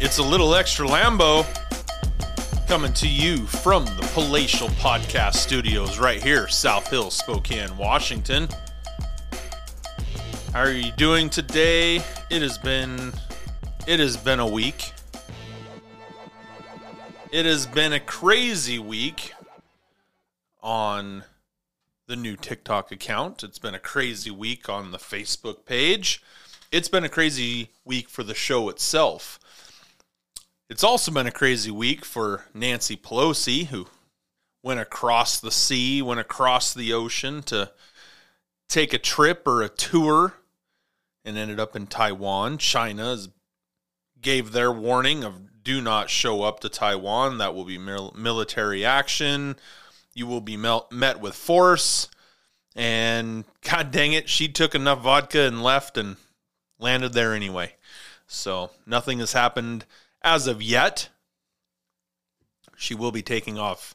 It's a little extra Lambo coming to you from the Palatial Podcast Studios right here, South Hill, Spokane, Washington. How are you doing today? It has been it has been a week. It has been a crazy week on the new TikTok account. It's been a crazy week on the Facebook page. It's been a crazy week for the show itself. It's also been a crazy week for Nancy Pelosi, who went across the sea, went across the ocean to take a trip or a tour and ended up in Taiwan. China gave their warning of do not show up to Taiwan. That will be military action. You will be met with force. And god dang it, she took enough vodka and left and landed there anyway. So nothing has happened as of yet. She will be taking off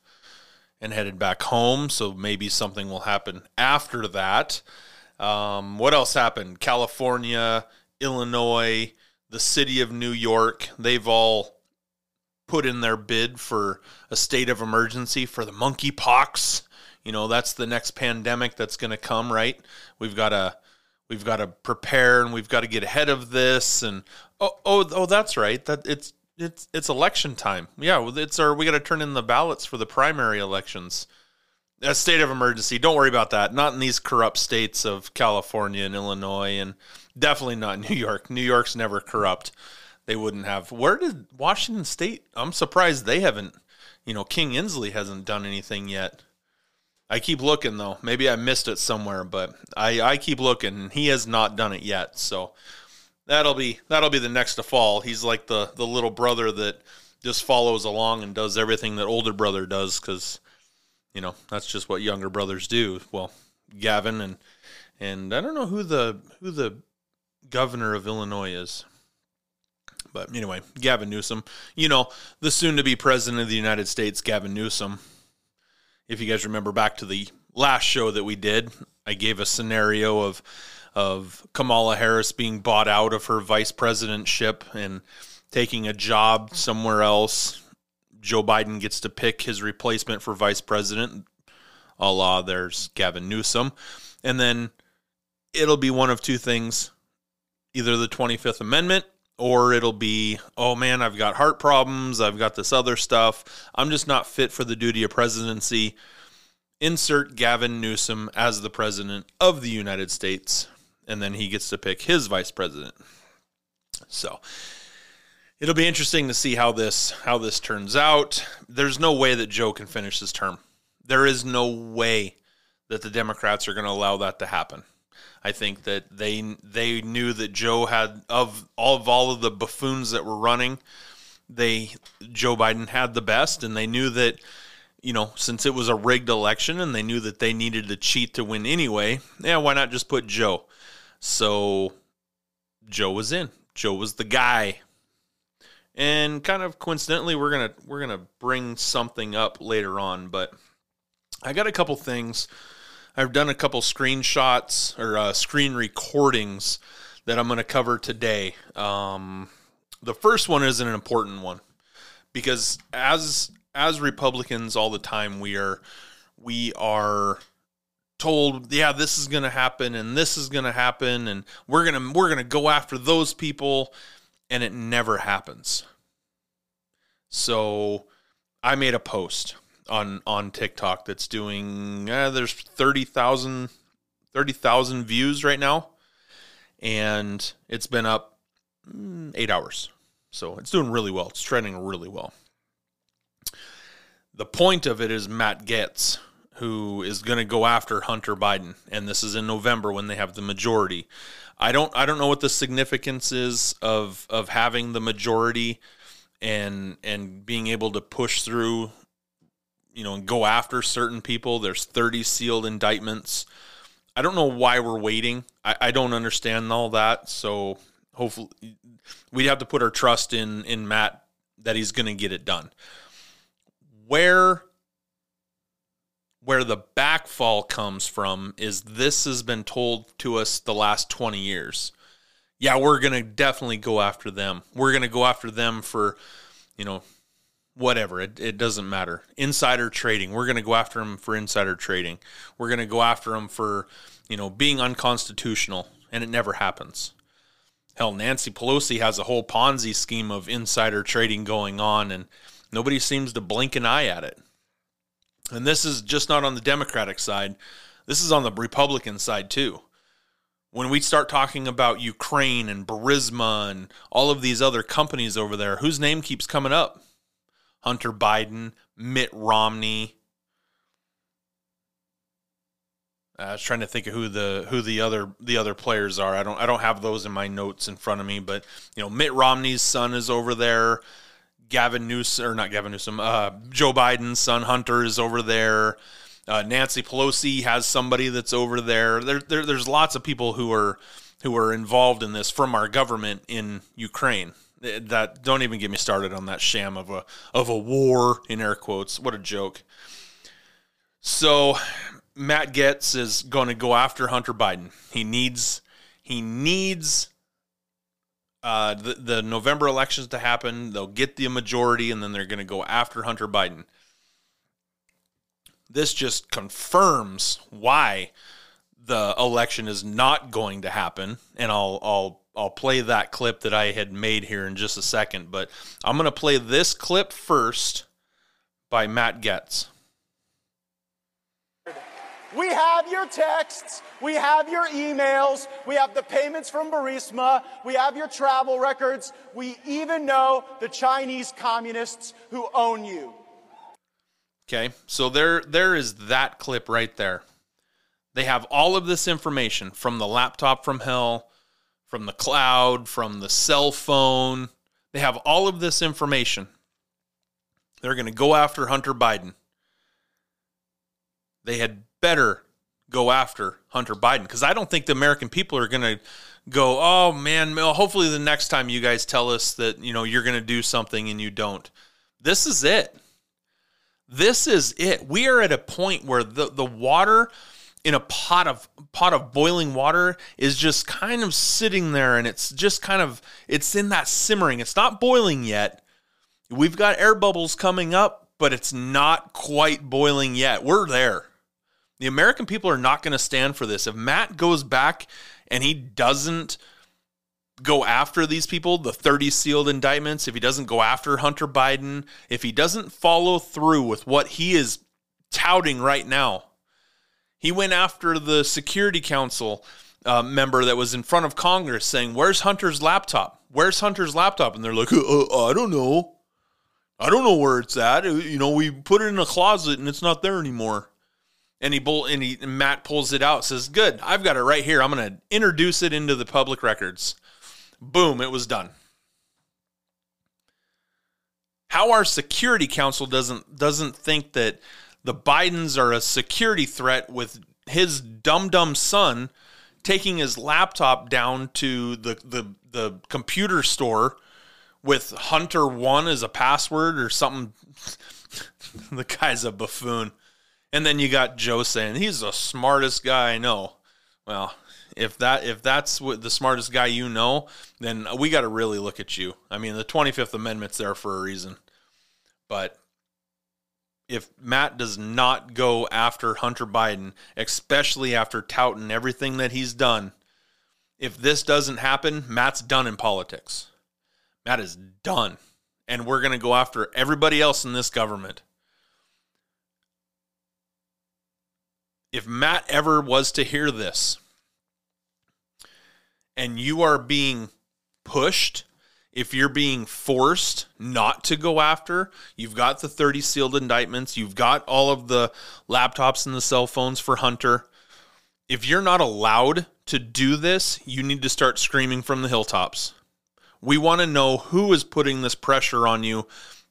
and headed back home, so maybe something will happen after that. Um, what else happened? California, Illinois, the city of New York, they've all put in their bid for a state of emergency for the monkeypox. You know, that's the next pandemic that's going to come, right? We've got to we've got to prepare and we've got to get ahead of this and oh oh oh that's right. That it's it's it's election time. Yeah, it's our we got to turn in the ballots for the primary elections. A state of emergency. Don't worry about that. Not in these corrupt states of California and Illinois, and definitely not New York. New York's never corrupt. They wouldn't have. Where did Washington State? I'm surprised they haven't. You know, King Inslee hasn't done anything yet. I keep looking though. Maybe I missed it somewhere, but I I keep looking. He has not done it yet. So that'll be that'll be the next to fall. He's like the the little brother that just follows along and does everything that older brother does because you know that's just what younger brothers do. Well, Gavin and and I don't know who the who the governor of Illinois is. But anyway, Gavin Newsom, you know, the soon to be president of the United States, Gavin Newsom. If you guys remember back to the last show that we did, I gave a scenario of of Kamala Harris being bought out of her vice presidentship and taking a job somewhere else. Joe Biden gets to pick his replacement for vice president, a la there's Gavin Newsom. And then it'll be one of two things either the 25th Amendment or it'll be, oh man, I've got heart problems, I've got this other stuff, I'm just not fit for the duty of presidency. Insert Gavin Newsom as the president of the United States and then he gets to pick his vice president. So it'll be interesting to see how this how this turns out. There's no way that Joe can finish his term. There is no way that the Democrats are going to allow that to happen. I think that they they knew that Joe had of all of all of the buffoons that were running, they Joe Biden had the best, and they knew that you know since it was a rigged election, and they knew that they needed to cheat to win anyway. Yeah, why not just put Joe? So Joe was in. Joe was the guy. And kind of coincidentally, we're gonna we're gonna bring something up later on, but I got a couple things. I've done a couple screenshots or uh, screen recordings that I'm going to cover today. Um, the first one is an important one because as as Republicans all the time we are we are told, yeah, this is going to happen and this is going to happen and we're going to we're going to go after those people and it never happens. So I made a post on on TikTok that's doing there's 30,000 30,000 views right now and it's been up mm, 8 hours. So it's doing really well. It's trending really well. The point of it is Matt Gaetz who is going to go after Hunter Biden, and this is in November when they have the majority. I don't I don't know what the significance is of of having the majority and and being able to push through you know and go after certain people. There's 30 sealed indictments. I don't know why we're waiting. I, I don't understand all that. So hopefully we have to put our trust in in Matt that he's going to get it done. Where where the backfall comes from is this has been told to us the last 20 years. yeah, we're going to definitely go after them. We're going to go after them for, you know, whatever. It, it doesn't matter. Insider trading. We're going to go after them for insider trading. We're going to go after them for, you know, being unconstitutional. And it never happens. Hell, Nancy Pelosi has a whole Ponzi scheme of insider trading going on, and nobody seems to blink an eye at it. And this is just not on the Democratic side, this is on the Republican side too. When we start talking about Ukraine and Burisma and all of these other companies over there, whose name keeps coming up? Hunter Biden, Mitt Romney. I was trying to think of who the who the other the other players are. I don't I don't have those in my notes in front of me, but you know Mitt Romney's son is over there. Gavin Newsom or not Gavin Newsom, uh, Joe Biden's son Hunter is over there. Uh, Nancy Pelosi has somebody that's over there. There, there. There's lots of people who are who are involved in this from our government in Ukraine. That don't even get me started on that sham of a of a war in air quotes. What a joke. So Matt Gaetz is going to go after Hunter Biden. He needs he needs uh, the the November elections to happen. They'll get the majority, and then they're going to go after Hunter Biden. This just confirms why the election is not going to happen, and I'll I'll I'll play that clip that I had made here in just a second. But I'm going to play this clip first by Matt Gaetz. We have your texts, we have your emails, we have the payments from Burisma, we have your travel records, we even know the Chinese communists who own you. Okay, so there there is that clip right there. They have all of this information from the laptop from hell, from the cloud, from the cell phone. They have all of this information. They're going to go after Hunter Biden. They had better go after Hunter Biden because I don't think the American people are going to go, oh man, hopefully the next time you guys tell us that, you know, you're going to do something and you don't. This is it. This is it. We are at a point where the, the water in a pot of pot of boiling water is just kind of sitting there and it's just kind of it's in that simmering. It's not boiling yet. We've got air bubbles coming up, but it's not quite boiling yet. We're there. The American people are not going to stand for this. If Matt goes back and he doesn't go after these people, the 30 sealed indictments, if he doesn't go after Hunter Biden, if he doesn't follow through with what he is touting right now, he went after the Security Council uh, member that was in front of Congress saying, Where's Hunter's laptop? Where's Hunter's laptop? And they're like, uh, uh, I don't know. I don't know where it's at. You know, we put it in a closet and it's not there anymore and he bull and he and Matt pulls it out, says, "Good, I've got it right here. I'm to introduce it into the public records." Boom, it was done. How our security council doesn't doesn't think that the Bidens are a security threat with his dumb dumb son taking his laptop down to the the the computer store with Hunter one as a password or something. the guy's a buffoon. And then you got Joe saying he's the smartest guy I know. Well, if that if that's what the smartest guy you know, then we got to really look at you. I mean, the 25th Amendment's there for a reason. But if Matt does not go after Hunter Biden, especially after touting everything that he's done, if this doesn't happen, Matt's done in politics. Matt is done. And we're going to go after everybody else in this government. If Matt ever was to hear this and you are being pushed, if you're being forced not to go after, you've got the 30 sealed indictments, you've got all of the laptops and the cell phones for Hunter. If you're not allowed to do this, you need to start screaming from the hilltops. We want to know who is putting this pressure on you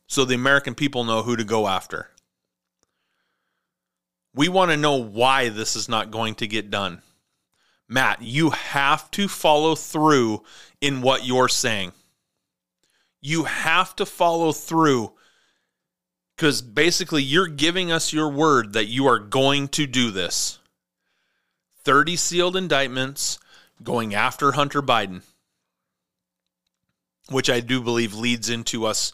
so the American people know who to go after. We want to know why this is not going to get done. Matt, you have to follow through in what you're saying. You have to follow through because basically you're giving us your word that you are going to do this. 30 sealed indictments going after Hunter Biden. which I do believe leads into us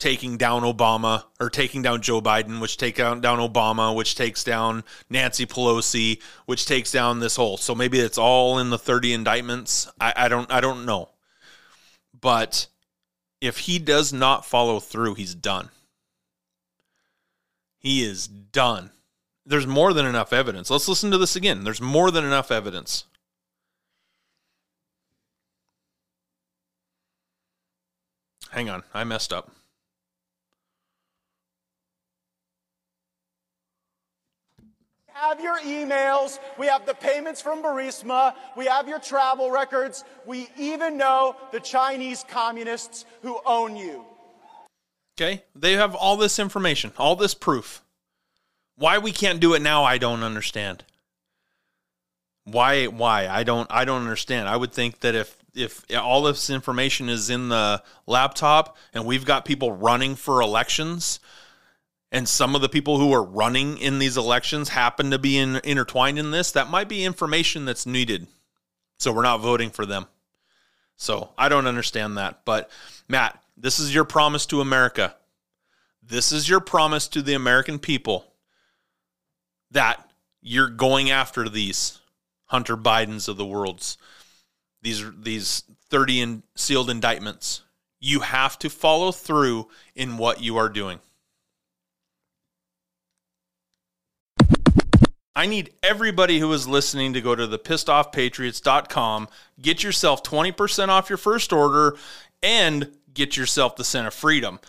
taking down Obama or taking down Joe Biden, which take down, down Obama, which takes down Nancy Pelosi, which takes down this whole. So maybe it's all in the 30 indictments. I, I don't I don't know. But if he does not follow through, he's done. He is done. There's more than enough evidence. Let's listen to this again. There's more than enough evidence. Hang on, I messed up. Have your emails. We have the payments from Burisma. We have your travel records. We even know the Chinese communists who own you. Okay? They have all this information, all this proof. Why we can't do it now, I don't understand. Why why? I don't I don't understand. I would think that if if all this information is in the laptop and we've got people running for elections, and some of the people who are running in these elections happen to be in, intertwined in this, that might be information that's needed. So we're not voting for them. So I don't understand that. But Matt, this is your promise to America. This is your promise to the American people that you're going after these Hunter Bidens of the world's these these 30 in, sealed indictments. You have to follow through in what you are doing. I need everybody who is listening to go to the pissedoffpatriots.com, get yourself 20% off your first order, and get yourself the scent of freedom.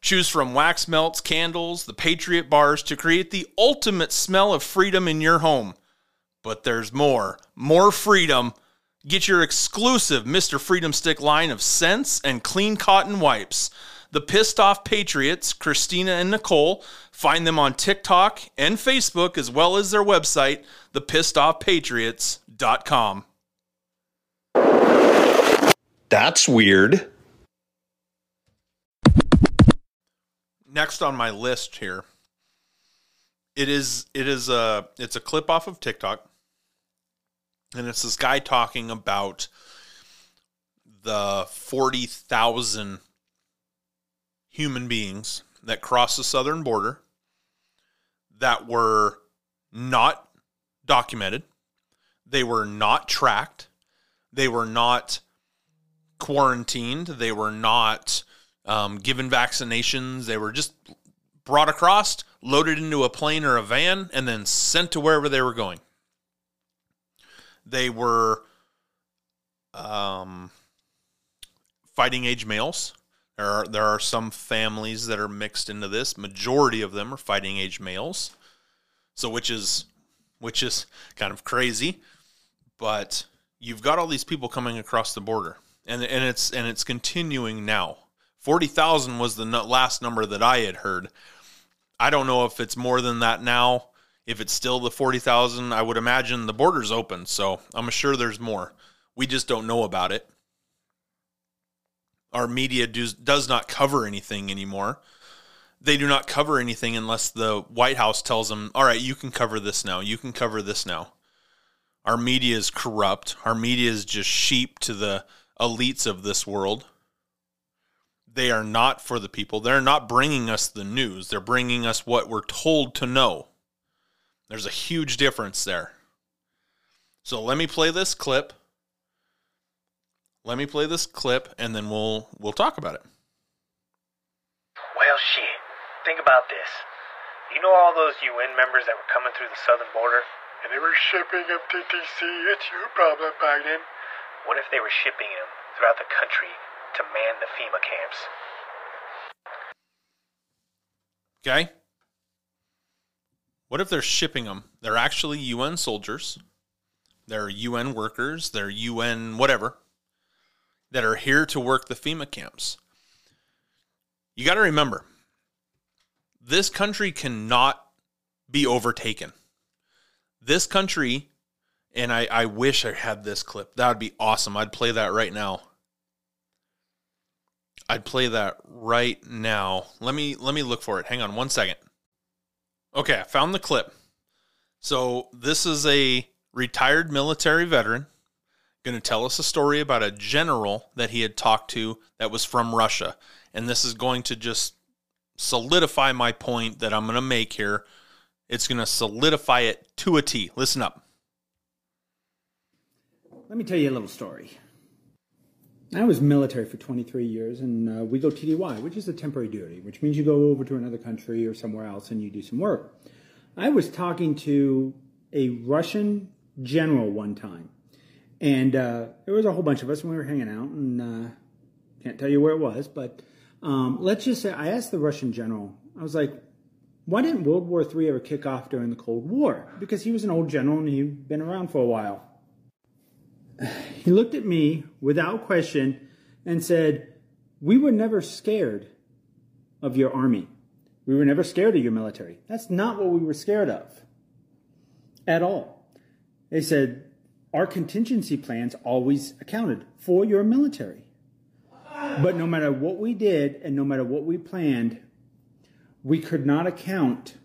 Choose from wax melts, candles, the Patriot bars to create the ultimate smell of freedom in your home. But there's more. More freedom. Get your exclusive Mr. Freedom Stick line of scents and clean cotton wipes. The Pissed Off Patriots, Christina and Nicole, find them on TikTok and Facebook, as well as their website, thepissedoffpatriots.com. That's weird. Next on my list here, it is it is a it's a clip off of TikTok, and it's this guy talking about the forty thousand human beings that crossed the southern border that were not documented, they were not tracked, they were not quarantined, they were not um, given vaccinations, they were just brought across, loaded into a plane or a van, and then sent to wherever they were going. They were um, fighting age males there are there are some families that are mixed into this. Majority of them are fighting age males. So which is which is kind of crazy, but you've got all these people coming across the border. And and it's and it's continuing now. 40,000 was the last number that I had heard. I don't know if it's more than that now. If it's still the 40,000, I would imagine the border's open, so I'm sure there's more. We just don't know about it our media does, does not cover anything anymore. They do not cover anything unless the White House tells them, all right, you can cover this now. You can cover this now. Our media is corrupt. Our media is just sheep to the elites of this world. They are not for the people. They're not bringing us the news. They're bringing us what we're told to know. There's a huge difference there. So let me play this clip let me play this clip and then we'll we'll talk about it. Well, shit. Think about this. You know all those UN members that were coming through the southern border? And they were shipping them to DC. It's your problem, Biden. What if they were shipping them throughout the country to man the FEMA camps? Okay. What if they're shipping them? They're actually UN soldiers. They're UN workers. They're UN whatever that are here to work the FEMA camps. You got to remember, this country cannot be overtaken. This country, and I, I wish I had this clip. That would be awesome. I'd play that right now. I'd play that right now. Let me let me look for it. Hang on one second. Okay, I found the clip. So this is a retired military veteran going to tell us a story about a general that he had talked to that was from Russia. And this is going to just solidify my point that I'm going to make here. It's going to solidify it to a T. Listen up. Let me tell you a little story. I was military for 23 years, and uh, we go TDY, which is a temporary duty, which means you go over to another country or somewhere else and you do some work. I was talking to a Russian general one time, and uh, there was a whole bunch of us, and we were hanging out, and uh, can't tell you where it was, but um, let's just say I asked the Russian general, I was like, why didn't World War III ever kick off during the Cold War? Because he was an old general and he'd been around for a while. He looked at me without question and said, We were never scared of your army. We were never scared of your military. That's not what we were scared of at all. They said, Our contingency plans always accounted for your military. But no matter what we did and no matter what we planned, we could not account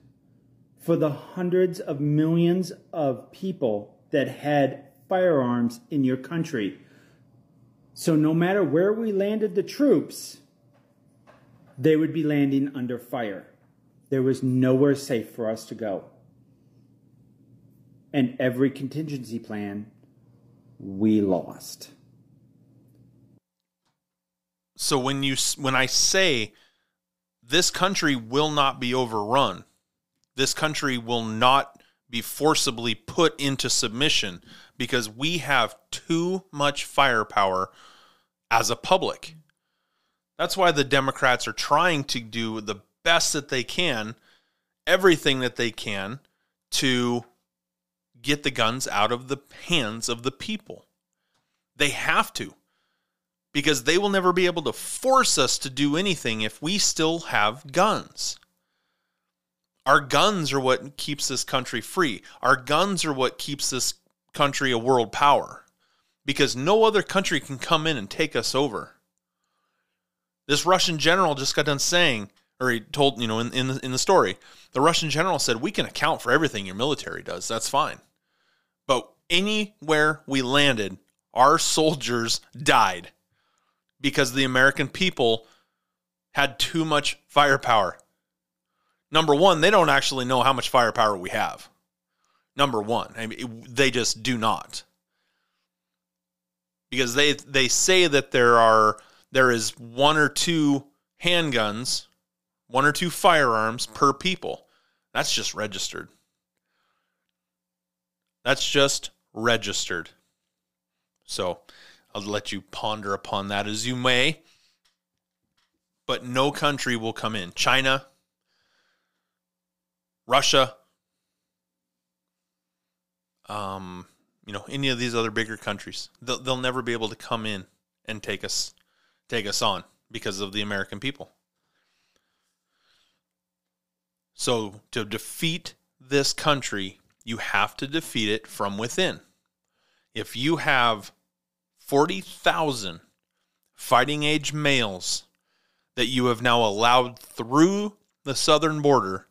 for the hundreds of millions of people that had firearms in your country. So no matter where we landed the troops, they would be landing under fire. There was nowhere safe for us to go. And every contingency plan, we lost. So when you when I say this country will not be overrun, this country will not be forcibly put into submission because we have too much firepower as a public. That's why the Democrats are trying to do the best that they can, everything that they can to get the guns out of the hands of the people. They have to because they will never be able to force us to do anything if we still have guns. Our guns are what keeps this country free. Our guns are what keeps this country a world power because no other country can come in and take us over. This Russian general just got done saying, or he told, you know, in, in, the, in the story, the Russian general said, We can account for everything your military does. That's fine. But anywhere we landed, our soldiers died because the American people had too much firepower. Number one, they don't actually know how much firepower we have. Number one, I mean, they just do not, because they they say that there are there is one or two handguns, one or two firearms per people. That's just registered. That's just registered. So I'll let you ponder upon that as you may. But no country will come in. China, Russia, um, you know, any of these other bigger countries, they'll, they'll never be able to come in and take us take us on because of the American people. So to defeat this country, you have to defeat it from within. If you have 40,000 fighting age males that you have now allowed through the southern border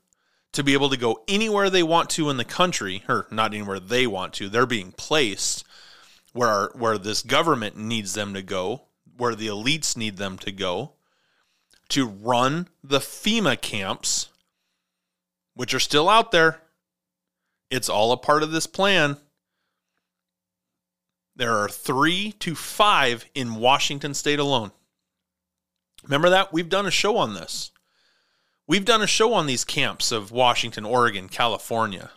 to be able to go anywhere they want to in the country, or not anywhere they want to. They're being placed where where this government needs them to go, where the elites need them to go, to run the FEMA camps, which are still out there. It's all a part of this plan. There are three to five in Washington state alone. Remember that? We've done a show on this. We've done a show on these camps of Washington, Oregon, California.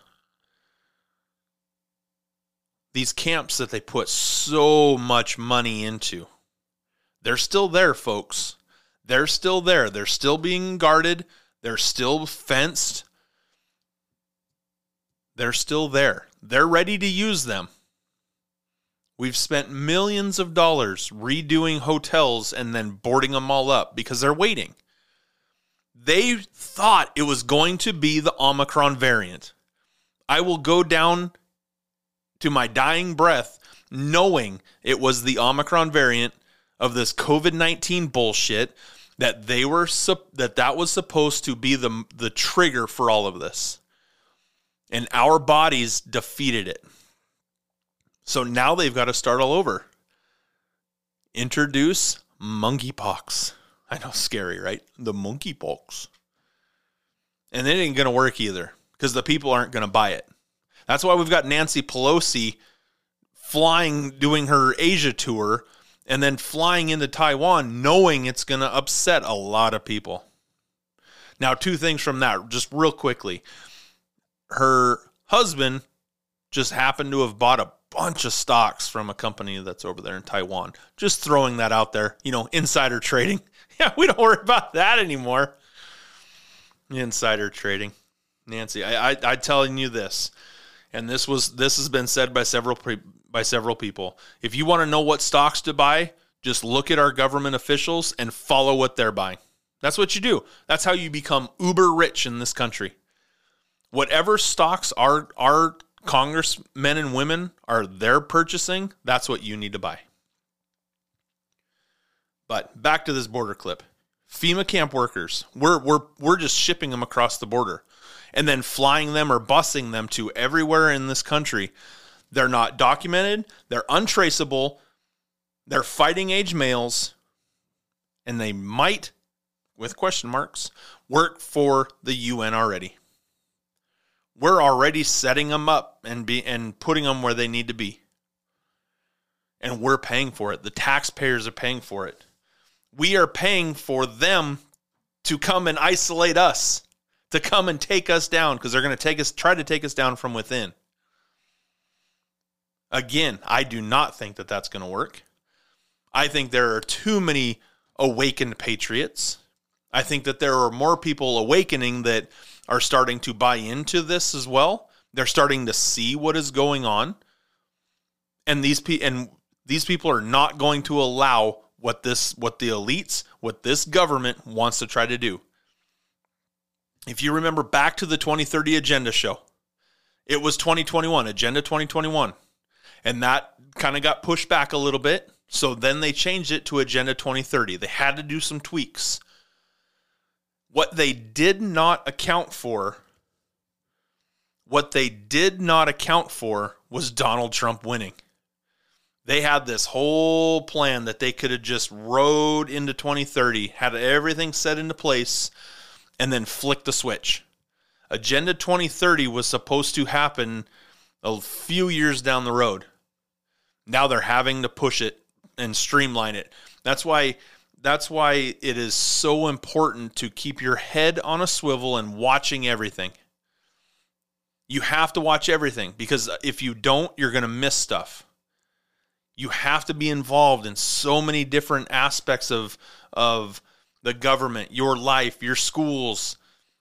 These camps that they put so much money into. They're still there, folks. They're still there. They're still being guarded. They're still fenced. They're still there. They're ready to use them. We've spent millions of dollars redoing hotels and then boarding them all up because they're waiting. They thought it was going to be the Omicron variant. I will go down to my dying breath knowing it was the Omicron variant of this COVID-19 bullshit that they were that that was supposed to be the the trigger for all of this. And our bodies defeated it. So now they've got to start all over. introduce monkeypox. I know, scary, right? The monkeypox. And it ain't going to work either because the people aren't going to buy it. That's why we've got Nancy Pelosi flying, doing her Asia tour, and then flying into Taiwan, knowing it's going to upset a lot of people. Now, two things from that, just real quickly. Her husband just happened to have bought a bunch of stocks from a company that's over there in Taiwan. Just throwing that out there, you know, insider trading. Yeah, we don't worry about that anymore. Insider trading. Nancy, I, I, I telling you this, and this was this has been said by several pre, by several people. If you want to know what stocks to buy, just look at our government officials and follow what they're buying. That's what you do. That's how you become uber rich in this country. Whatever stocks our our congressmen and women are they're purchasing, that's what you need to buy. But back to this border clip. FEMA camp workers, we're, we're, we're just shipping them across the border and then flying them or busing them to everywhere in this country. They're not documented, they're untraceable, they're fighting age males, and they might, with question marks, work for the UN already. We're already setting them up and be and putting them where they need to be. And we're paying for it. The taxpayers are paying for it we are paying for them to come and isolate us, to come and take us down because they're going to take us try to take us down from within. Again, I do not think that that's going to work. I think there are too many awakened patriots. I think that there are more people awakening that are starting to buy into this as well. They're starting to see what is going on. And these pe- and these people are not going to allow what this what the elites, what this government wants to try to do. If you remember back to the 2030 agenda show, it was 2021, agenda 2021. And that kind of got pushed back a little bit. So then they changed it to agenda 2030. They had to do some tweaks. What they did not account for what they did not account for was Donald Trump winning. They had this whole plan that they could have just rode into 2030, had everything set into place, and then flicked the switch. Agenda 2030 was supposed to happen a few years down the road. Now they're having to push it and streamline it. That's why that's why it is so important to keep your head on a swivel and watching everything. You have to watch everything because if you don't, you're going to miss stuff you have to be involved in so many different aspects of of the government, your life, your schools,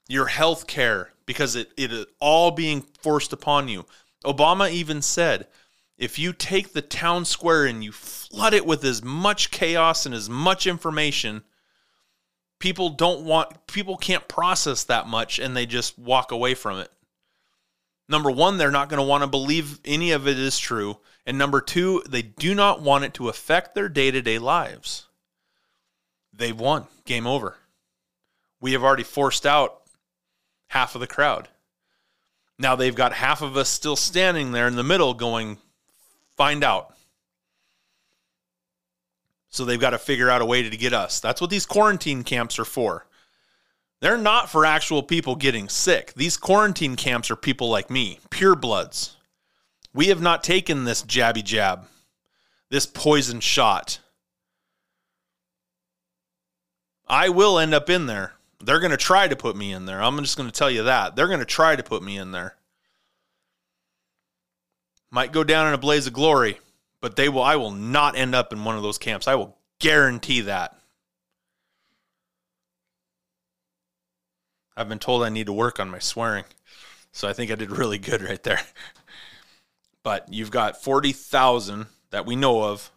your health care, because it, it is all being forced upon you. Obama even said, if you take the town square and you flood it with as much chaos and as much information, people don't want people can't process that much and they just walk away from it. Number 1, they're not going to want to believe any of it is true. And number two, they do not want it to affect their day to day lives. They've won. Game over. We have already forced out half of the crowd. Now they've got half of us still standing there in the middle going, find out. So they've got to figure out a way to get us. That's what these quarantine camps are for. They're not for actual people getting sick. These quarantine camps are people like me, pure bloods. We have not taken this jabby jab, this poison shot. I will end up in there. They're going to try to put me in there. I'm just going to tell you that. They're going to try to put me in there. Might go down in a blaze of glory, but they will I will not end up in one of those camps. I will guarantee that. I've been told I need to work on my swearing. So I think I did really good right there. but you've got 40,000 that we know of,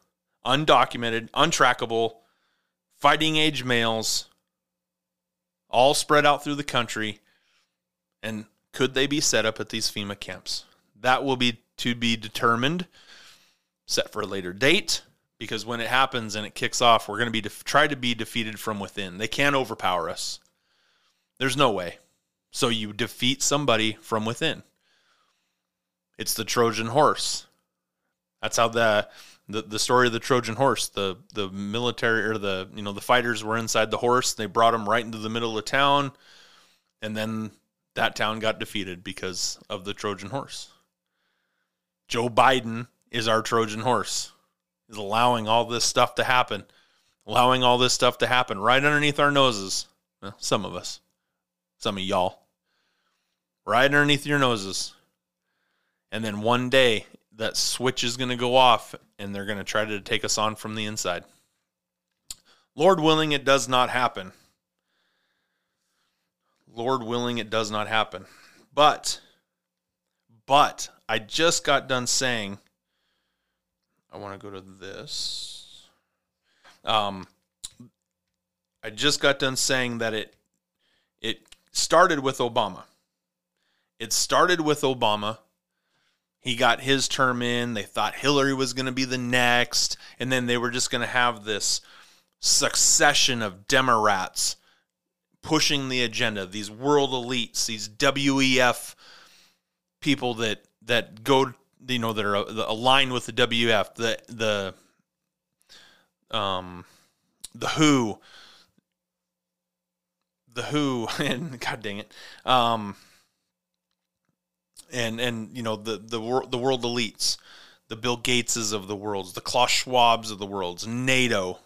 undocumented, untrackable, fighting age males, all spread out through the country. And could they be set up at these FEMA camps? That will be to be determined, set for a later date, because when it happens and it kicks off, we're going to be def- try to be defeated from within. They can't overpower us. There's no way. So you defeat somebody from within. It's the Trojan horse. That's how the the, the story of the Trojan horse, the the military or the you know the fighters were inside the horse. They brought him right into the middle of town, and then that town got defeated because of the Trojan horse. Joe Biden is our Trojan horse. Is allowing all this stuff to happen, allowing all this stuff to happen right underneath our noses. Well, some of us, some of y'all, right underneath your noses. And then one day that switch is going to go off and they're going to try to take us on from the inside. Lord willing, it does not happen. Lord willing, it does not happen. But, but I just got done saying, I want to go to this. Um, I just got done saying that it it started with Obama. It started with Obama. He got his term in. They thought Hillary was going to be the next, and then they were just going to have this succession of Democrats pushing the agenda. These world elites, these WEF people that that go, you know, that are aligned with the WEF, the the um the WHO, the Who, and God dang it, um, and and you know the the world the world elites, the Bill Gateses of the worlds, the Klaus Schwabs of the worlds, NATO.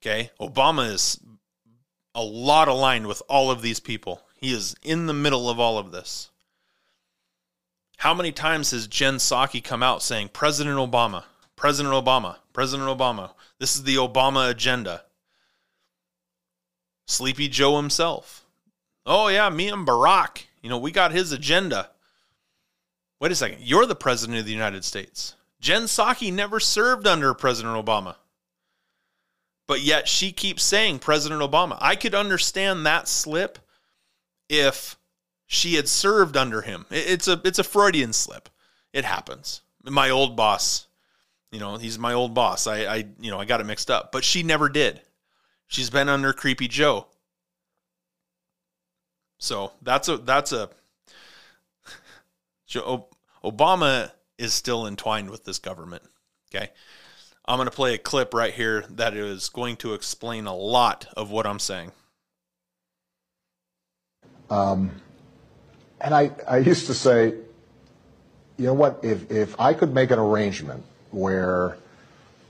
Okay, Obama is a lot aligned with all of these people. He is in the middle of all of this. How many times has Jen Psaki come out saying President Obama, President Obama, President Obama, this is the Obama agenda? Sleepy Joe himself. Oh, yeah, me and Barack. You know, we got his agenda. Wait a second. You're the president of the United States. Jen Psaki never served under President Obama. But yet she keeps saying President Obama. I could understand that slip if she had served under him. It's a it's a Freudian slip. It happens. My old boss, you know, he's my old boss. I, I you know, I got it mixed up. But she never did. She's been under Creepy Joe. So that's a that's a Joe Obama is still entwined with this government. Okay. I'm going to play a clip right here that is going to explain a lot of what I'm saying. Um, and I, I used to say, you know what, if, if I could make an arrangement where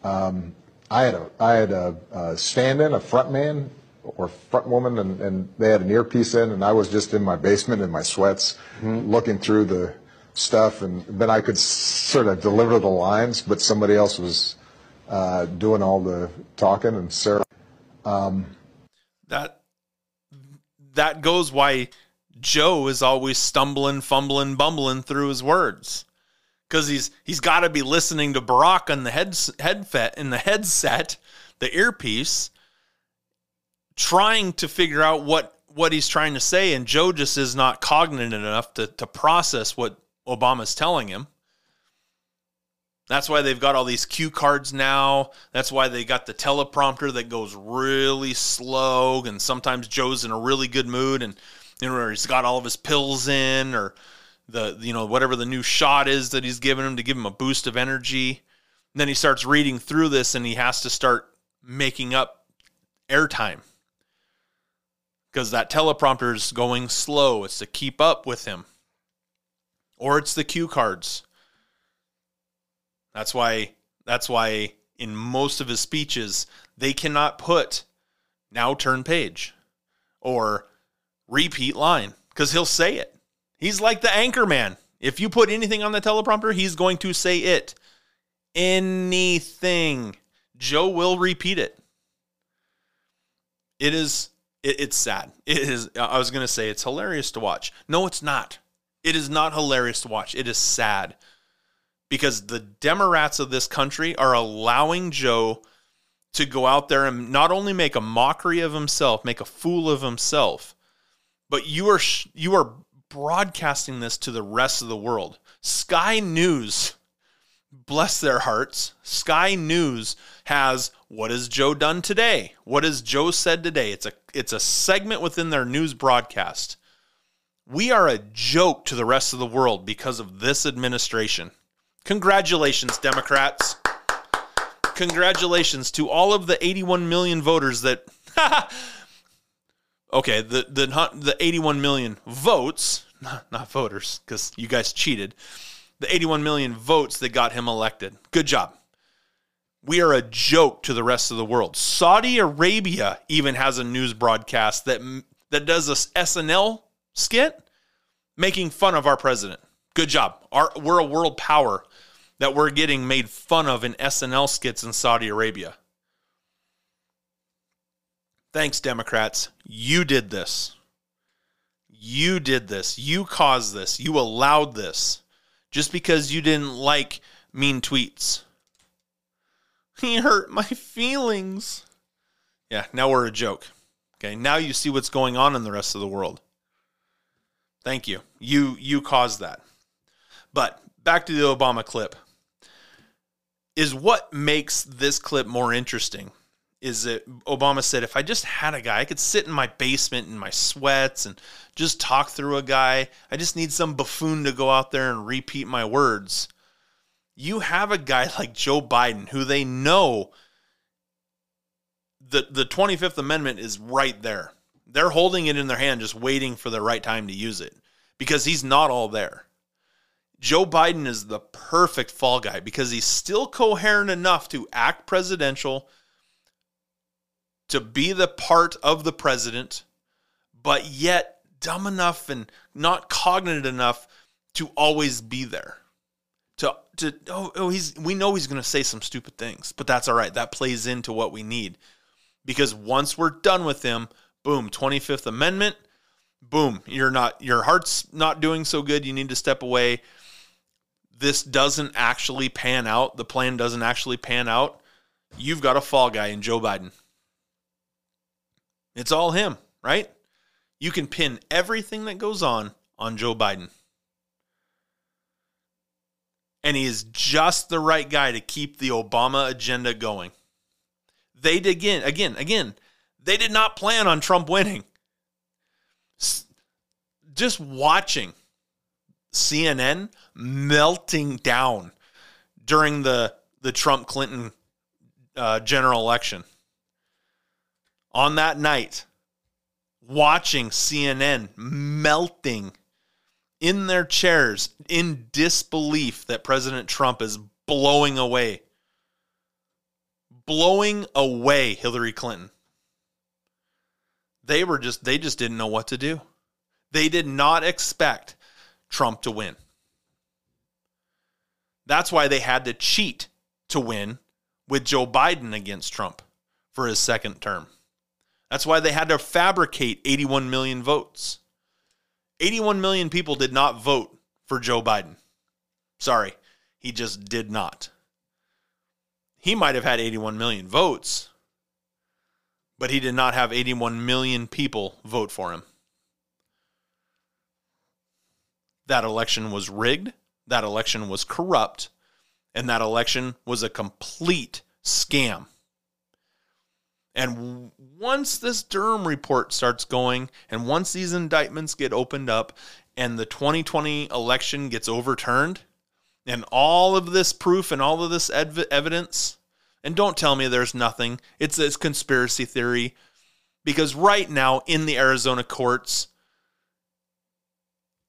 um, I had a I had a, a stand-in, a front man or front woman, and, and they had an earpiece in, and I was just in my basement in my sweats, mm-hmm. looking through the stuff, and then I could sort of deliver the lines, but somebody else was uh, doing all the talking, and Sarah. Um, that that goes why Joe is always stumbling, fumbling, bumbling through his words because he's he's got to be listening to Barack on the head headset in the headset, the earpiece, trying to figure out what what he's trying to say, and Joe just is not cognizant enough to to process what Obama's telling him. That's why they've got all these cue cards now. That's why they got the teleprompter that goes really slow, and sometimes Joe's in a really good mood, and you know he's got all of his pills in, or the you know whatever the new shot is that he's giving him to give him a boost of energy. And then he starts reading through this and he has to start making up airtime because that teleprompter is going slow. It's to keep up with him, or it's the cue cards. That's why. That's why in most of his speeches they cannot put now turn page or repeat line because he'll say it. He's like the anchor man. If you put anything on the teleprompter, he's going to say it. Anything. Joe will repeat it. It is it, it's sad. It is I was going to say it's hilarious to watch. No, it's not. It is not hilarious to watch. It is sad. Because the Democrats of this country are allowing Joe to go out there and not only make a mockery of himself, make a fool of himself, but you are you are broadcasting this to the rest of the world. Sky News, bless their hearts, Sky News has what has Joe done today? What has Joe said today? It's a it's a segment within their news broadcast. We are a joke to the rest of the world because of this administration. Congratulations, Democrats. Congratulations to all of the 81 million voters that. okay, the, the, the 81 million votes, not, not voters, because you guys cheated. The 81 million votes that got him elected. Good job. We are a joke to the rest of the world. Saudi Arabia even has a news broadcast that that does a SNL skit making fun of our president. Good job. Our, we're a world power that we're getting made fun of in SNL skits in Saudi Arabia. Thanks, Democrats. You did this. You did this. You caused this. You allowed this. Just because you didn't like mean tweets. He hurt my feelings. Yeah, now we're a joke. Okay, now you see what's going on in the rest of the world. Thank you. You you caused that. But back to the Obama clip. Is what makes this clip more interesting is that Obama said if I just had a guy, I could sit in my basement in my sweats and just talk through a guy. I just need some buffoon to go out there and repeat my words you have a guy like Joe Biden who they know the the 25th amendment is right there. They're holding it in their hand just waiting for the right time to use it because he's not all there. Joe Biden is the perfect fall guy because he's still coherent enough to act presidential, to be the part of the president, but yet dumb enough and not cognizant enough to always be there to to oh, oh he's we know he's going to say some stupid things, but that's all right. That plays into what we need. Because once we're done with him, boom, 25th amendment, boom, you're not your heart's not doing so good, you need to step away. This doesn't actually pan out. The plan doesn't actually pan out. You've got a fall guy in Joe Biden. It's all him, right? You can pin everything that goes on on Joe Biden and he is just the right guy to keep the Obama agenda going. They did again, again, again, they did not plan on Trump winning. Just watching CNN melting down during the the Trump Clinton uh, general election. On that night, watching CNN melting in their chairs in disbelief that President Trump is blowing away blowing away Hillary Clinton. They were just they just didn't know what to do. They did not expect Trump to win. That's why they had to cheat to win with Joe Biden against Trump for his second term. That's why they had to fabricate 81 million votes. 81 million people did not vote for Joe Biden. Sorry, he just did not. He might have had 81 million votes, but he did not have 81 million people vote for him. That election was rigged, that election was corrupt, and that election was a complete scam. And once this Durham report starts going, and once these indictments get opened up, and the 2020 election gets overturned, and all of this proof and all of this ev- evidence, and don't tell me there's nothing, it's a conspiracy theory. Because right now in the Arizona courts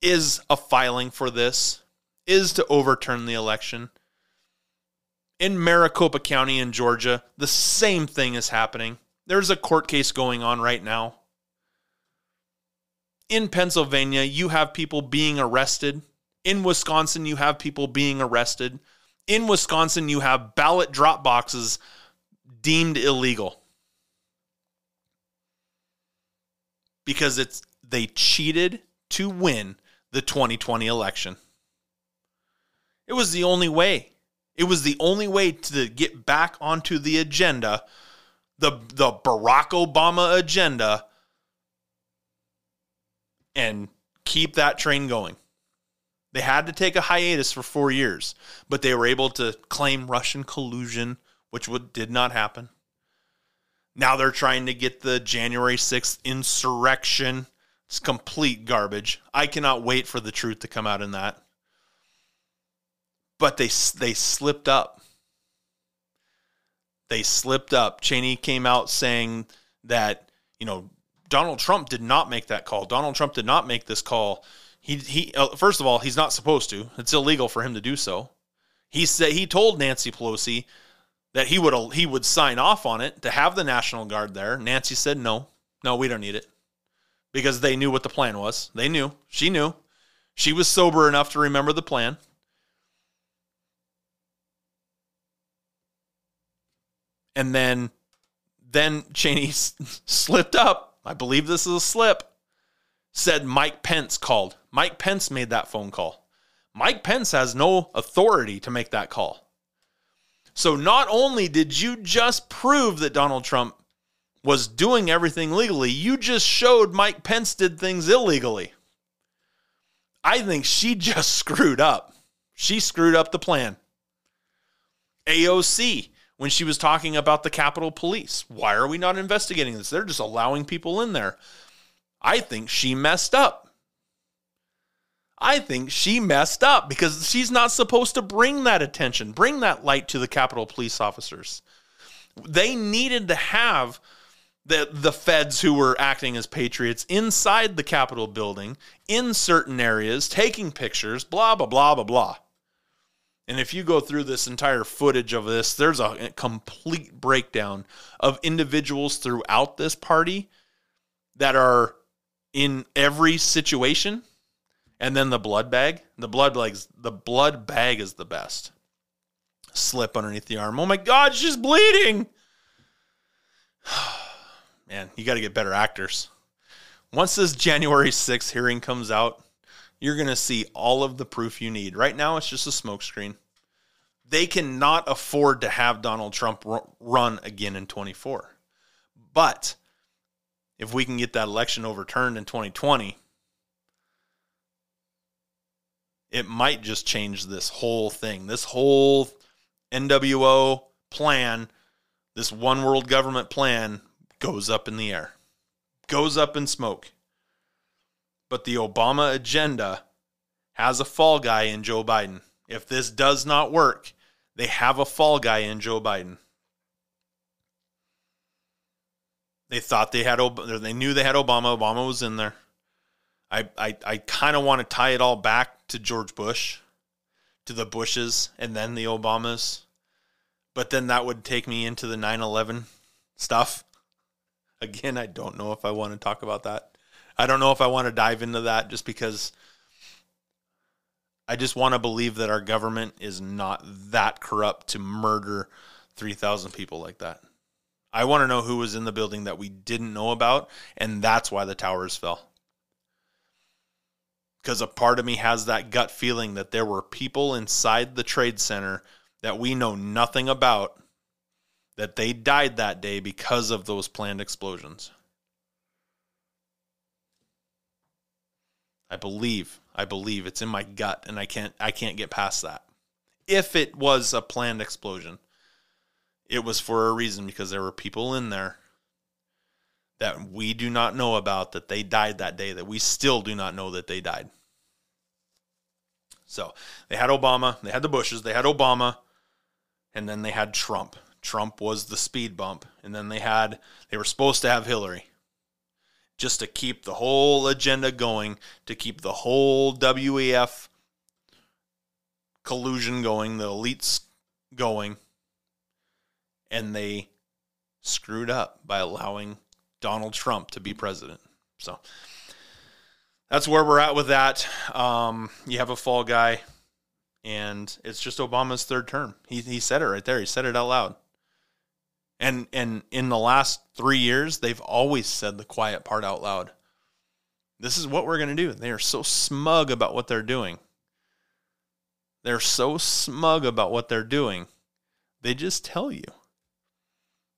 is a filing for this, is to overturn the election in Maricopa County in Georgia, the same thing is happening. There's a court case going on right now. In Pennsylvania, you have people being arrested. In Wisconsin, you have people being arrested. In Wisconsin, you have ballot drop boxes deemed illegal because it's they cheated to win the 2020 election. It was the only way. It was the only way to get back onto the agenda, the the Barack Obama agenda, and keep that train going. They had to take a hiatus for four years, but they were able to claim Russian collusion, which would, did not happen. Now they're trying to get the January 6th insurrection. It's complete garbage. I cannot wait for the truth to come out in that. but they they slipped up. They slipped up. Cheney came out saying that you know Donald Trump did not make that call. Donald Trump did not make this call. He he. Uh, first of all, he's not supposed to. It's illegal for him to do so. He said he told Nancy Pelosi that he would he would sign off on it to have the National Guard there. Nancy said no, no, we don't need it because they knew what the plan was. They knew. She knew. She was sober enough to remember the plan. And then then Cheney slipped up. I believe this is a slip. Said Mike Pence called. Mike Pence made that phone call. Mike Pence has no authority to make that call. So not only did you just prove that Donald Trump was doing everything legally, you just showed Mike Pence did things illegally. I think she just screwed up. She screwed up the plan. AOC, when she was talking about the Capitol Police, why are we not investigating this? They're just allowing people in there. I think she messed up. I think she messed up because she's not supposed to bring that attention, bring that light to the Capitol police officers. They needed to have the the feds who were acting as patriots inside the Capitol building in certain areas, taking pictures, blah blah blah blah blah. And if you go through this entire footage of this, there's a complete breakdown of individuals throughout this party that are in every situation and then the blood bag. The blood legs. The blood bag is the best. Slip underneath the arm. Oh my God, she's bleeding. Man, you got to get better actors. Once this January 6th hearing comes out, you're going to see all of the proof you need. Right now, it's just a smokescreen. They cannot afford to have Donald Trump run again in 24. But if we can get that election overturned in 2020, it might just change this whole thing. This whole NWO plan, this one world government plan goes up in the air, goes up in smoke. But the Obama agenda has a fall guy in Joe Biden. If this does not work, they have a fall guy in Joe Biden. They thought they had, Obama, they knew they had Obama. Obama was in there. I, I, I kind of want to tie it all back to George Bush, to the Bushes, and then the Obamas. But then that would take me into the 9 11 stuff. Again, I don't know if I want to talk about that. I don't know if I want to dive into that just because I just want to believe that our government is not that corrupt to murder 3,000 people like that. I want to know who was in the building that we didn't know about, and that's why the towers fell because a part of me has that gut feeling that there were people inside the trade center that we know nothing about that they died that day because of those planned explosions. I believe, I believe it's in my gut and I can't I can't get past that. If it was a planned explosion, it was for a reason because there were people in there that we do not know about that they died that day that we still do not know that they died. So they had Obama, they had the Bushes, they had Obama, and then they had Trump. Trump was the speed bump, and then they had they were supposed to have Hillary, just to keep the whole agenda going, to keep the whole WEF collusion going, the elites going, and they screwed up by allowing Donald Trump to be president. So that's where we're at with that. Um, you have a fall guy, and it's just Obama's third term. He he said it right there. He said it out loud. And and in the last three years, they've always said the quiet part out loud. This is what we're gonna do. They are so smug about what they're doing. They're so smug about what they're doing. They just tell you.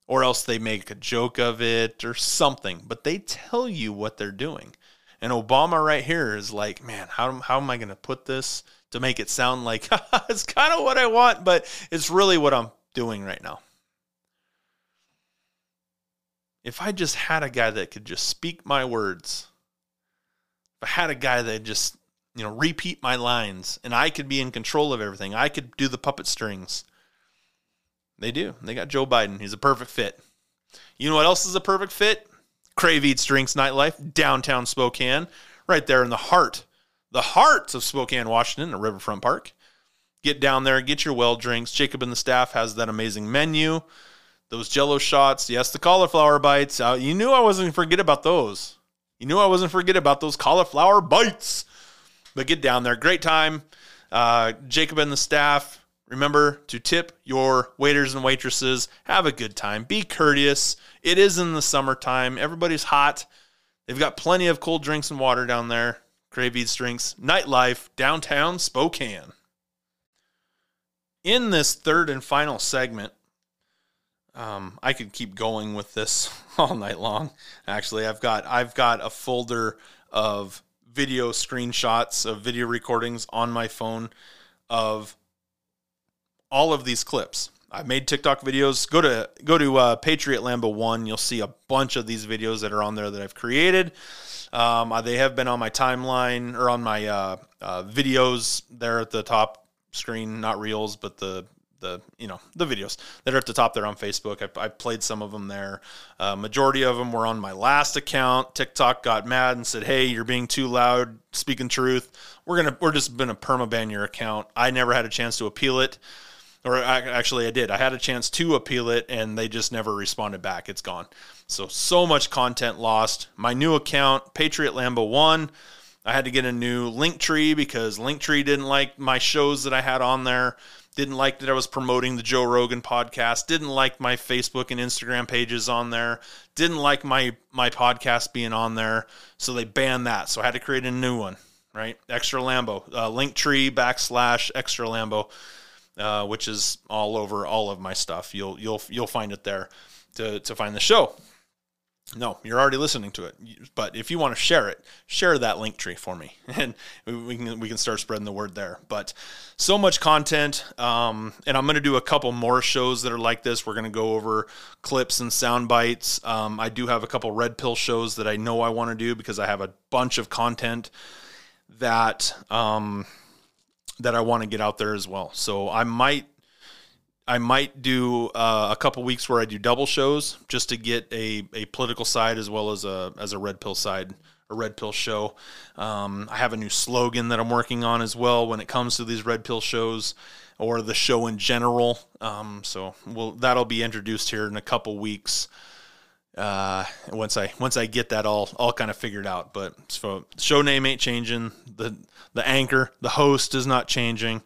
Or else they make a joke of it or something, but they tell you what they're doing. And Obama right here is like, man, how, how am I going to put this to make it sound like it's kind of what I want, but it's really what I'm doing right now. If I just had a guy that could just speak my words, if I had a guy that just you know, repeat my lines and I could be in control of everything. I could do the puppet strings. They do. They got Joe Biden. He's a perfect fit. You know what else is a perfect fit? Crave Eats Drinks Nightlife, downtown Spokane, right there in the heart, the heart of Spokane, Washington, the Riverfront Park. Get down there, get your well drinks. Jacob and the staff has that amazing menu. Those jello shots, yes, the cauliflower bites. Uh, you knew I wasn't forget about those. You knew I wasn't forget about those cauliflower bites. But get down there. Great time. Uh, Jacob and the staff, remember to tip your waiters and waitresses. Have a good time. Be courteous. It is in the summertime. Everybody's hot. They've got plenty of cold drinks and water down there. Crave Drinks, nightlife, downtown Spokane. In this third and final segment, um, I could keep going with this all night long. Actually, I've got I've got a folder of video screenshots of video recordings on my phone of all of these clips. I've made TikTok videos. Go to go to uh, Patriot Lambo One. You'll see a bunch of these videos that are on there that I've created. Um, they have been on my timeline or on my uh, uh, videos there at the top screen, not reels, but the the you know the videos that are at the top there on Facebook. I, I played some of them there. Uh, majority of them were on my last account. TikTok got mad and said, "Hey, you're being too loud, speaking truth. We're gonna we're just gonna permaban your account." I never had a chance to appeal it, or I, actually I did. I had a chance to appeal it, and they just never responded back. It's gone. So so much content lost. My new account, Patriot Lambo One. I had to get a new Linktree because Linktree didn't like my shows that I had on there didn't like that I was promoting the Joe Rogan podcast, didn't like my Facebook and Instagram pages on there, didn't like my my podcast being on there, so they banned that. So I had to create a new one, right? Extra Lambo, uh, Linktree backslash Extra Lambo, uh, which is all over all of my stuff. You'll you'll you'll find it there to to find the show. No, you're already listening to it. But if you want to share it, share that link tree for me, and we can we can start spreading the word there. But so much content, um, and I'm going to do a couple more shows that are like this. We're going to go over clips and sound bites. Um, I do have a couple red pill shows that I know I want to do because I have a bunch of content that um, that I want to get out there as well. So I might I might do uh, a couple weeks where I do double shows just to get a, a political side as well as a as a red pill side, a red pill show. Um, I have a new slogan that I'm working on as well when it comes to these red pill shows or the show in general. Um, so we'll, that'll be introduced here in a couple weeks. Uh, once I once I get that all all kind of figured out, but so show name ain't changing. the The anchor, the host is not changing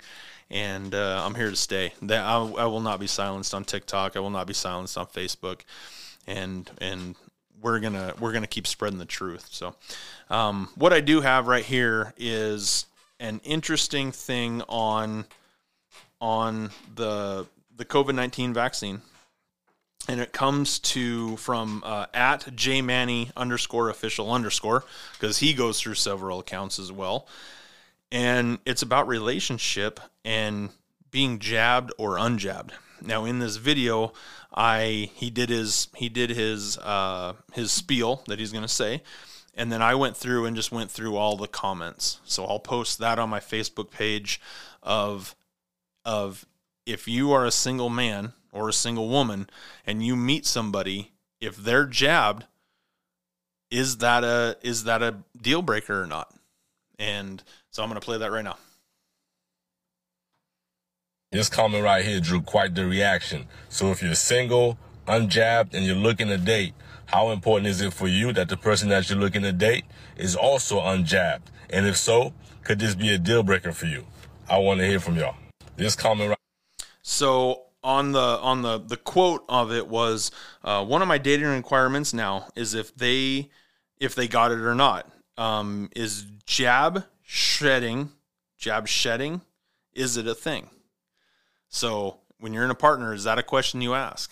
and uh, I'm here to stay. That I, I, will not be silenced on TikTok. I will not be silenced on Facebook, and and we're gonna we're gonna keep spreading the truth. So, um, what I do have right here is an interesting thing on on the the COVID nineteen vaccine. And it comes to from uh, at jmanny underscore official underscore because he goes through several accounts as well and it's about relationship and being jabbed or unjabbed. Now in this video, I he did his he did his uh, his spiel that he's going to say, and then I went through and just went through all the comments. So I'll post that on my Facebook page of of if you are a single man or a single woman and you meet somebody if they're jabbed is that a is that a deal breaker or not? And so I'm going to play that right now. This comment right here drew quite the reaction. So if you're single, unjabbed, and you're looking to date, how important is it for you that the person that you're looking to date is also unjabbed? And if so, could this be a deal breaker for you? I want to hear from y'all. This comment right. So on the on the the quote of it was uh, one of my dating requirements now is if they if they got it or not. Um, is jab shedding, jab shedding, is it a thing? So when you're in a partner, is that a question you ask?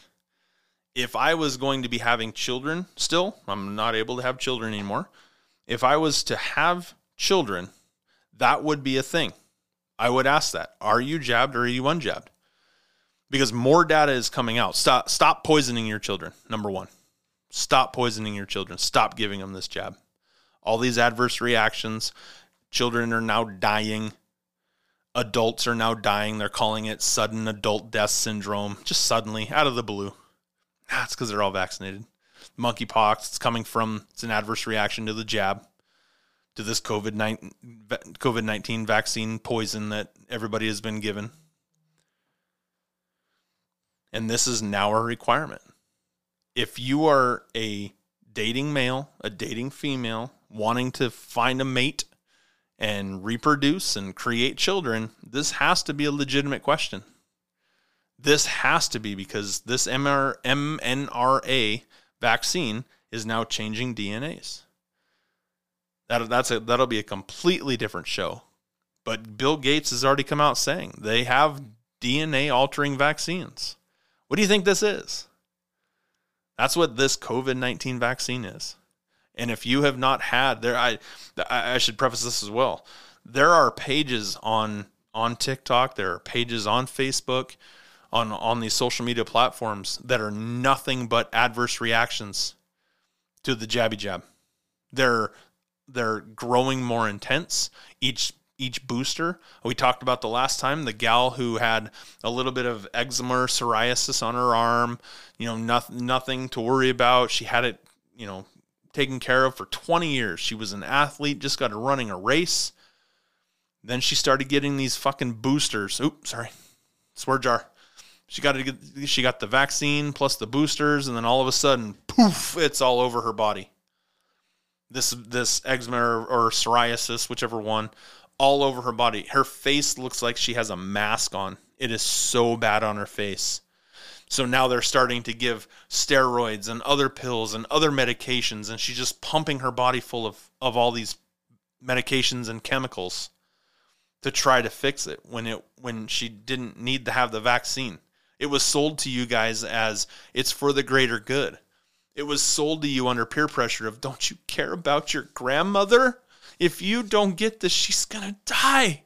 If I was going to be having children still, I'm not able to have children anymore. If I was to have children, that would be a thing. I would ask that. Are you jabbed or are you unjabbed? Because more data is coming out. Stop stop poisoning your children. Number 1. Stop poisoning your children. Stop giving them this jab. All these adverse reactions, Children are now dying. Adults are now dying. They're calling it sudden adult death syndrome, just suddenly out of the blue. Ah, That's because they're all vaccinated. Monkeypox, it's coming from, it's an adverse reaction to the jab, to this COVID 19 vaccine poison that everybody has been given. And this is now a requirement. If you are a dating male, a dating female, wanting to find a mate and reproduce and create children, this has to be a legitimate question. This has to be because this MR, mRNA vaccine is now changing DNAs. That, that's a, that'll be a completely different show. But Bill Gates has already come out saying they have DNA altering vaccines. What do you think this is? That's what this COVID 19 vaccine is. And if you have not had there, I, I should preface this as well. There are pages on on TikTok, there are pages on Facebook, on on these social media platforms that are nothing but adverse reactions to the jabby jab. They're they're growing more intense. Each each booster. We talked about the last time the gal who had a little bit of eczema or psoriasis on her arm, you know, nothing nothing to worry about. She had it, you know, taken care of for 20 years. She was an athlete, just got to running a race. Then she started getting these fucking boosters. Oops, sorry. Swear jar. She got to get, she got the vaccine plus the boosters and then all of a sudden, poof, it's all over her body. This this eczema or, or psoriasis, whichever one, all over her body. Her face looks like she has a mask on. It is so bad on her face. So now they're starting to give steroids and other pills and other medications, and she's just pumping her body full of, of all these medications and chemicals to try to fix it when it when she didn't need to have the vaccine. It was sold to you guys as it's for the greater good. It was sold to you under peer pressure of don't you care about your grandmother? if you don't get this, she's to die.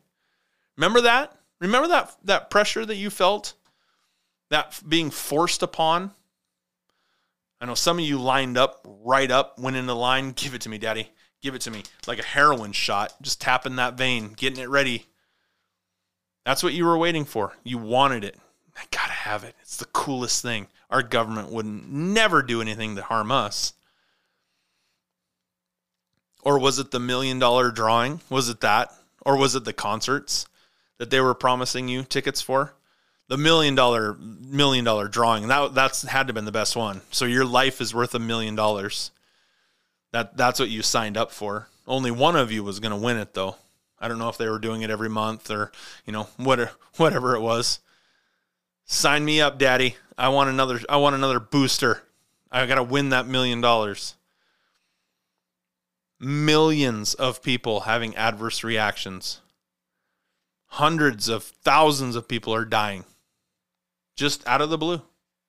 Remember that? Remember that that pressure that you felt? That being forced upon? I know some of you lined up, right up, went in the line. Give it to me, daddy. Give it to me. Like a heroin shot, just tapping that vein, getting it ready. That's what you were waiting for. You wanted it. I gotta have it. It's the coolest thing. Our government would never do anything to harm us. Or was it the million dollar drawing? Was it that? Or was it the concerts that they were promising you tickets for? The million dollar million dollar drawing. That that's had to have been the best one. So your life is worth a million dollars. That that's what you signed up for. Only one of you was going to win it though. I don't know if they were doing it every month or, you know, whatever whatever it was. Sign me up, daddy. I want another I want another booster. I got to win that million dollars millions of people having adverse reactions. Hundreds of thousands of people are dying just out of the blue.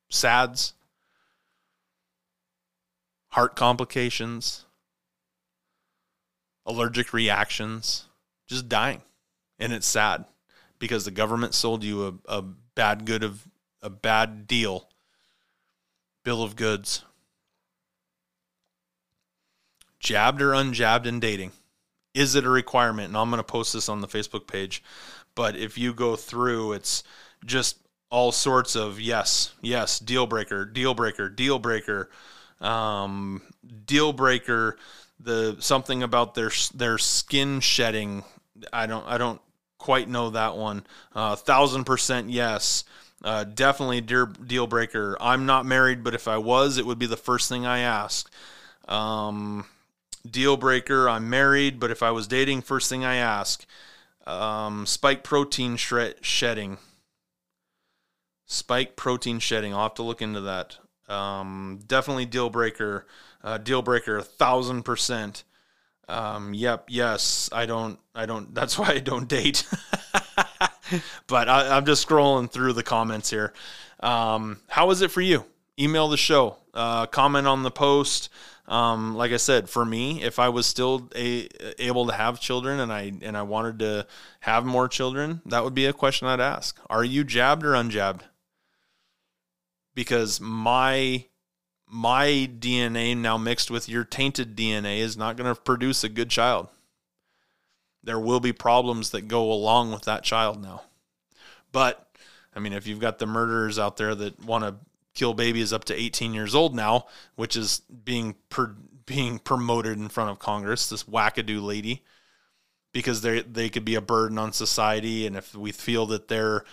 SADS, heart complications, allergic reactions, just dying. And it's sad because the government sold you a, a bad good of a bad deal, bill of goods jabbed or unjabbed in dating? Is it a requirement? And I'm going to post this on the Facebook page. But if you go through, it's just all sorts of yes, yes, deal breaker, deal breaker, deal breaker, um, deal breaker. The something about their their skin shedding. I don't I don't quite know that one. Uh, thousand percent yes. Uh, definitely deal, deal breaker. I'm not married, but if I was, it would be the first thing I ask. Um, deal breaker. I'm married, but if I was dating, first thing I ask, um, spike protein shred- shedding. Spike protein shedding. I'll have to look into that. Um, definitely deal breaker. Uh, deal breaker, a thousand percent. Um, yep, yes. I don't. I don't. That's why I don't date. but I, am just scrolling through the comments here. Um, how is it for you? Email the show. Uh, comment on the post. Um, like I said, for me, if I was still a, able to have children and I and I wanted to have more children, that would be a question I'd ask: Are you jabbed or unjabbed? Because my my DNA now mixed with your tainted DNA is not going to produce a good child. there will be problems that go along with that child now. But I mean, if you've got the murderers out there that want to kill babies up to 18 years old now, which is being per, being promoted in front of Congress, this wackadoo lady, because they they could be a burden on society, and if we feel that they're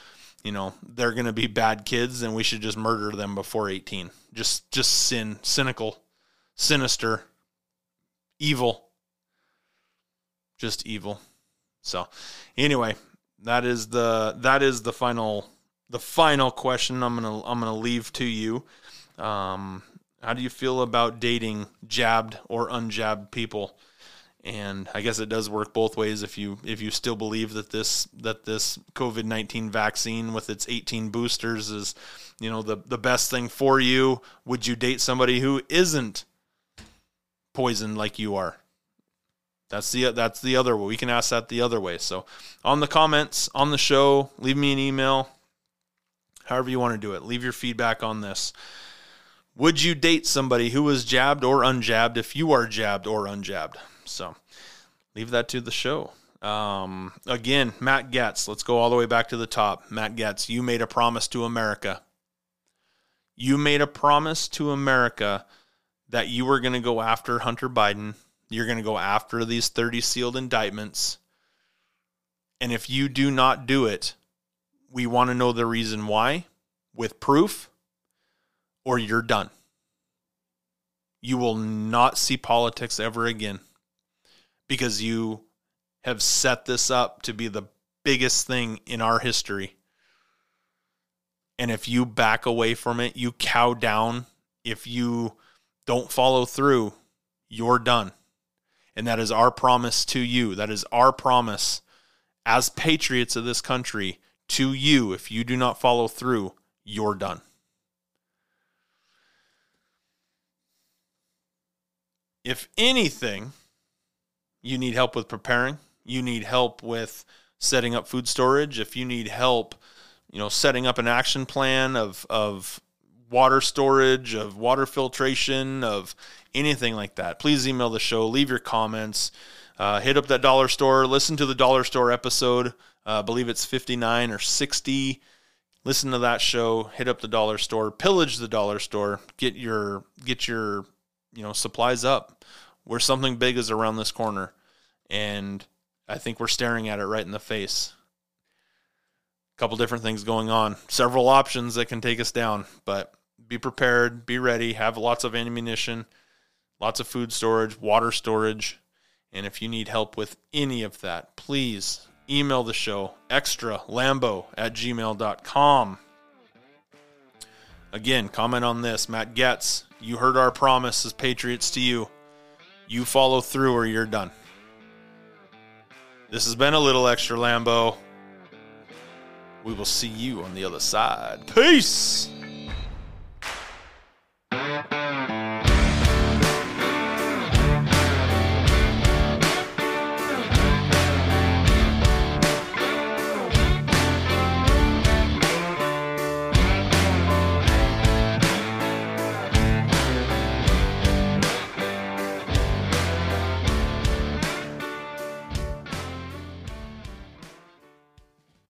you know they're going to be bad kids, and we should just murder them before 18. Just just sin, cynical, sinister, evil, just evil. So, anyway, that is the that is the final the final question I'm gonna I'm gonna leave to you. Um, how do you feel about dating jabbed or unjabbed people? And I guess it does work both ways. If you if you still believe that this that this COVID nineteen vaccine with its eighteen boosters is, you know, the the best thing for you, would you date somebody who isn't poisoned like you are? That's the that's the other way. We can ask that the other way. So on the comments on the show, leave me an email. However you want to do it. Leave your feedback on this. Would you date somebody who was jabbed or unjabbed if you are jabbed or unjabbed? So leave that to the show. Um, again, Matt Gaetz, Let's go all the way back to the top. Matt Gaetz, you made a promise to America. You made a promise to America that you were going to go after Hunter Biden you're going to go after these 30 sealed indictments. And if you do not do it, we want to know the reason why with proof, or you're done. You will not see politics ever again because you have set this up to be the biggest thing in our history. And if you back away from it, you cow down, if you don't follow through, you're done. And that is our promise to you. That is our promise as patriots of this country to you. If you do not follow through, you're done. If anything, you need help with preparing, you need help with setting up food storage, if you need help, you know, setting up an action plan of of water storage, of water filtration, of anything like that, please email the show, leave your comments, uh, hit up that dollar store, listen to the dollar store episode. Uh, I believe it's 59 or 60. Listen to that show, hit up the dollar store, pillage the dollar store, get your get your you know supplies up. Where something big is around this corner, and I think we're staring at it right in the face. A couple different things going on, several options that can take us down, but be prepared, be ready, have lots of ammunition lots of food storage, water storage. And if you need help with any of that, please email the show extra lambo at gmail.com. Again, comment on this. Matt Gaetz, you heard our promise as Patriots to you. You follow through or you're done. This has been a little extra Lambo. We will see you on the other side. Peace.